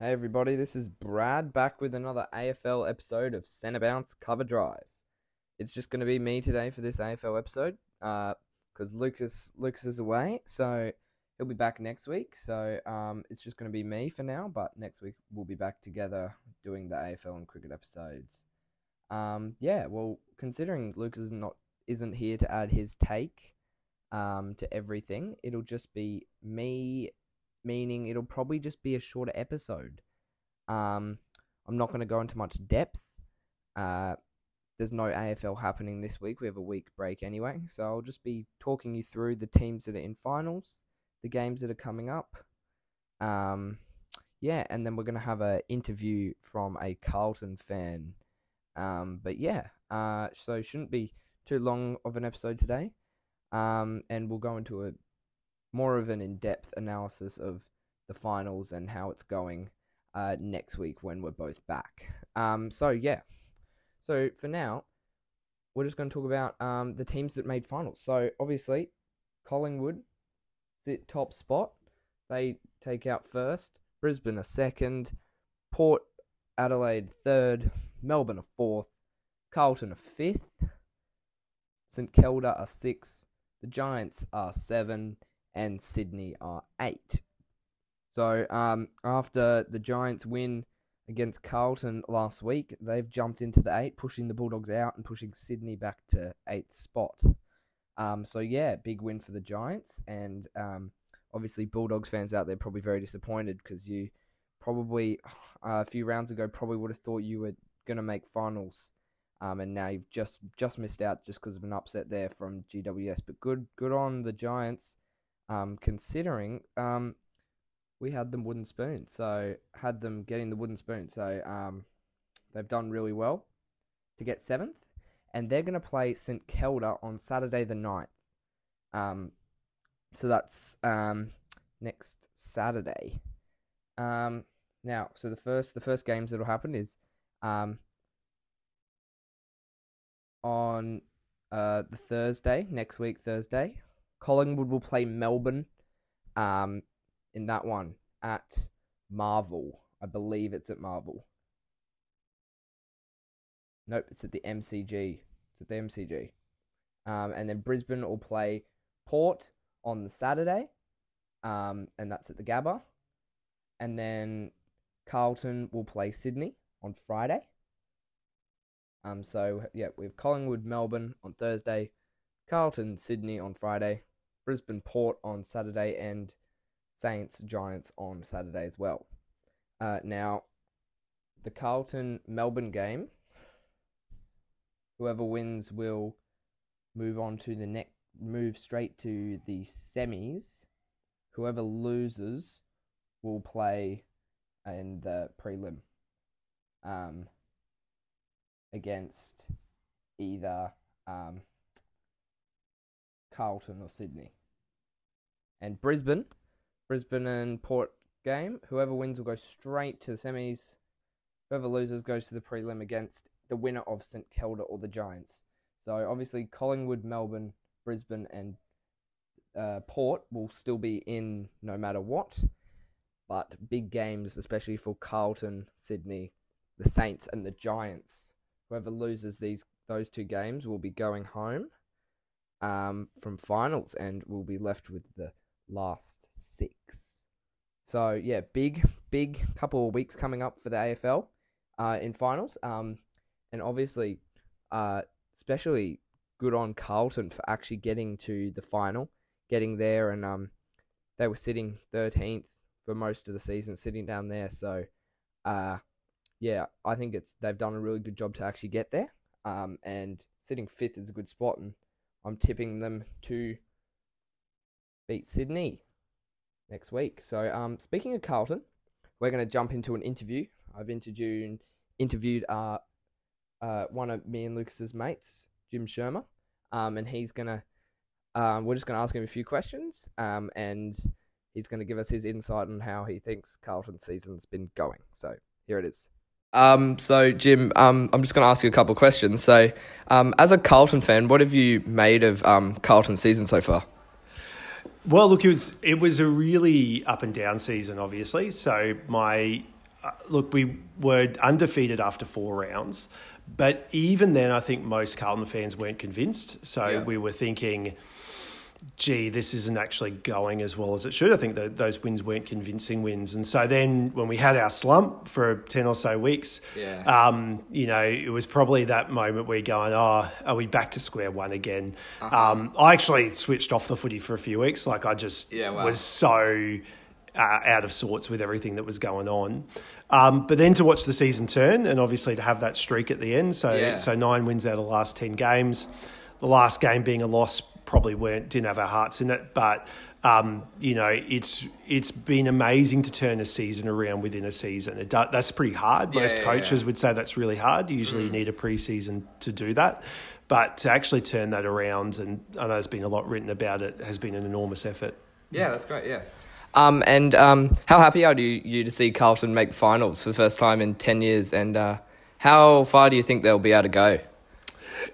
Hey everybody, this is Brad back with another AFL episode of Centre Bounce Cover Drive. It's just going to be me today for this AFL episode, because Lucas Lucas is away, so he'll be back next week. So um, it's just going to be me for now, but next week we'll be back together doing the AFL and cricket episodes. Um, yeah, well, considering Lucas is not isn't here to add his take um, to everything, it'll just be me meaning it'll probably just be a shorter episode. Um, I'm not going to go into much depth. Uh, there's no AFL happening this week. We have a week break anyway, so I'll just be talking you through the teams that are in finals, the games that are coming up. Um, yeah, and then we're going to have an interview from a Carlton fan. Um, but yeah, uh, so shouldn't be too long of an episode today. Um, and we'll go into a more of an in-depth analysis of the finals and how it's going uh, next week when we're both back. Um, so yeah, so for now, we're just going to talk about um, the teams that made finals. So obviously, Collingwood sit top spot. They take out first. Brisbane a second. Port Adelaide third. Melbourne a fourth. Carlton a fifth. St Kilda a sixth. The Giants are seven and Sydney are eight. So um, after the Giants win against Carlton last week, they've jumped into the eight, pushing the Bulldogs out and pushing Sydney back to eighth spot. Um, so yeah, big win for the Giants, and um, obviously Bulldogs fans out there probably very disappointed because you probably uh, a few rounds ago probably would have thought you were going to make finals. Um, and now you've just just missed out just because of an upset there from GWS. But good good on the Giants um, considering um, we had them wooden spoon, so had them getting the wooden spoon. So um, they've done really well to get seventh, and they're going to play St Kilda on Saturday the 9th. Um, so that's um, next Saturday. Um, now, so the first the first games that'll happen is um, on uh, the Thursday next week, Thursday Collingwood will play Melbourne um, in that one at Marvel. I believe it's at Marvel. Nope, it's at the MCG. It's at the MCG. Um, and then Brisbane will play Port on the Saturday, um, and that's at the Gabba. And then Carlton will play Sydney on Friday. Um, so yeah, we have Collingwood, Melbourne on Thursday, Carlton, Sydney on Friday, Brisbane Port on Saturday, and Saints Giants on Saturday as well. Uh, now, the Carlton Melbourne game, whoever wins will move on to the next, move straight to the semis. Whoever loses will play in the prelim um, against either um, Carlton or Sydney. And Brisbane, Brisbane and Port game, whoever wins will go straight to the semis. Whoever loses goes to the prelim against the winner of St Kilda or the Giants. So obviously Collingwood, Melbourne, Brisbane, and uh, Port will still be in no matter what. But big games, especially for Carlton, Sydney, the Saints, and the Giants. Whoever loses these those two games will be going home um, from finals, and we'll be left with the last six. So yeah, big big couple of weeks coming up for the AFL uh, in finals, um, and obviously, uh, especially good on Carlton for actually getting to the final, getting there, and um, they were sitting thirteenth for most of the season, sitting down there. So, uh, yeah, I think it's they've done a really good job to actually get there. Um, and sitting fifth is a good spot, and I'm tipping them to beat Sydney next week. So, um, speaking of Carlton, we're going to jump into an interview. I've interviewed interviewed uh, uh, one of me and Lucas's mates, Jim Shermer, um, and he's gonna. Um, we're just going to ask him a few questions, um, and he's going to give us his insight on how he thinks Carlton season's been going. So here it is. Um, so Jim, um, I'm just going to ask you a couple of questions. So, um, as a Carlton fan, what have you made of um, Carlton's season so far? Well, look, it was it was a really up and down season, obviously. So my uh, look, we were undefeated after four rounds, but even then, I think most Carlton fans weren't convinced. So Yeah. we were thinking, gee, this isn't actually going as well as it should. I think that those wins weren't convincing wins. And so then when we had our slump for 10 or so weeks, Yeah. um, you know, it was probably that moment where you're going, oh, are we back to square one again? Uh-huh. Um, I actually switched off the footy for a few weeks. Like I just Yeah, wow. was so uh, out of sorts with everything that was going on. Um, but then to watch the season turn and obviously to have that streak at the end. So, Yeah. so nine wins out of the last 10 games. The last game being a loss probably weren't, didn't have our hearts in it. But, um, you know, it's it's been amazing to turn a season around within a season. It that's pretty hard. Most yeah, coaches yeah. would say that's really hard. Usually you need a preseason to do that. But to actually turn that around, and I know there's been a lot written about it, has been an enormous effort. Yeah, that's great. Yeah. Um, and um, how happy are you, you to see Carlton make the finals for the first time in ten years? And uh, how far do you think they'll be able to go?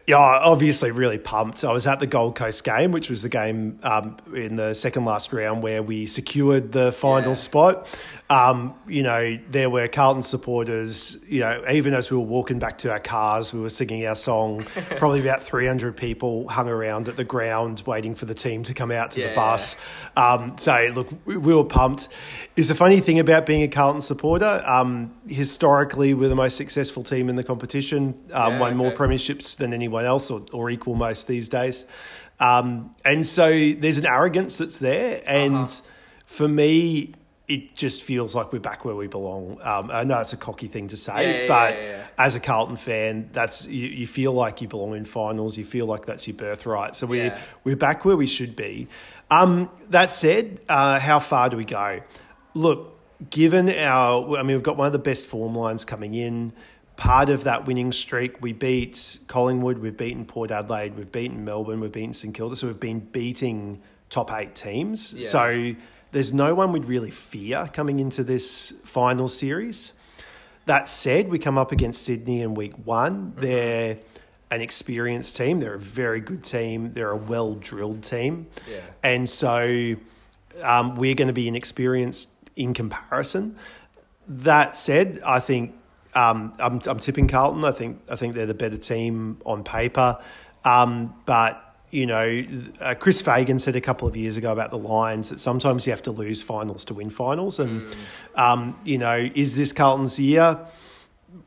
Yeah, obviously, really pumped. I was at the Gold Coast game, which was the game um, in the second last round where we secured the final Yeah. spot. Um, you know, there were Carlton supporters. You know, even as we were walking back to our cars, we were singing our song. Probably about three hundred people hung around at the ground waiting for the team to come out to Yeah. the bus. Um, so, look, we, we were pumped. It's a funny thing about being a Carlton supporter. Um, historically, we're the most successful team in the competition. Um, Yeah, won more premierships than anyone else, or, or equal most these days. Um, and so there's an arrogance that's there, and Uh-huh. for me, it just feels like we're back where we belong. Um, I know it's a cocky thing to say, Yeah, but yeah, yeah. as a Carlton fan, that's you, you feel like you belong in finals. You feel like that's your birthright. So we're we're back where we should be. Um, that said, uh, how far do we go? Look, given our, I mean, we've got one of the best form lines coming in. Part of that winning streak, we beat Collingwood, we've beaten Port Adelaide, we've beaten Melbourne, we've beaten St Kilda. So we've been beating top eight teams. So there's no one we'd really fear coming into this final series. That said, we come up against Sydney in week one. They're an experienced team. They're a very good team. They're a well drilled team. Yeah. And so um, we're going to be inexperienced in comparison. That said, I think um, I'm, I'm tipping Carlton. I think I think they're the better team on paper. Um, but you know, uh, Chris Fagan said a couple of years ago about the Lions that sometimes you have to lose finals to win finals. And um, you know, is this Carlton's year?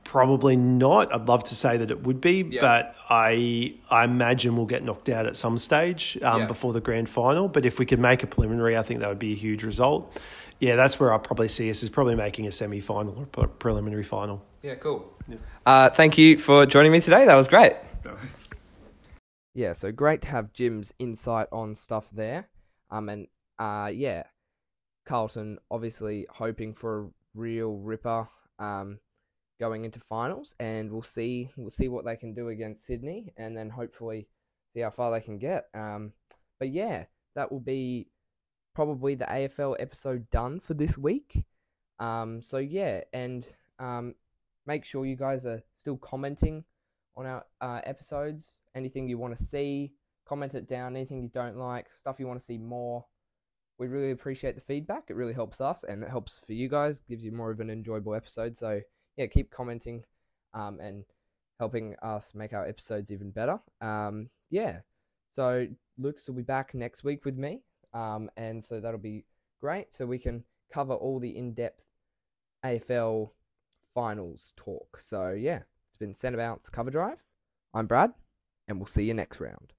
Probably not. I'd love to say that it would be, Yeah. but I I imagine we'll get knocked out at some stage um, Yeah. before the grand final. But if we could make a preliminary, I think that would be a huge result. Yeah, that's where I probably see us is probably making a semi final or pre- preliminary final. Yeah, cool. Uh, thank you for joining me today. That was great. Yeah, so great to have Jim's insight on stuff there. Um, and uh, yeah, Carlton obviously hoping for a real ripper. Um, going into finals, and we'll see we'll see what they can do against Sydney, and then hopefully see how far they can get. Um, but yeah, that will be probably the AFL episode done for this week. Um, so yeah, and um, make sure you guys are still commenting on our uh, episodes. Anything you want to see, comment it down. Anything you don't like, stuff you want to see more. We really appreciate the feedback. It really helps us, and it helps for you guys. Gives you more of an enjoyable episode. So yeah, keep commenting, um, and helping us make our episodes even better. Um, yeah. So Lucas will be back next week with me, um, and so that'll be great. So we can cover all the in-depth AFL finals talk. So yeah, been Centre Bounce Cover Drive. I'm Brad, and we'll see you next round.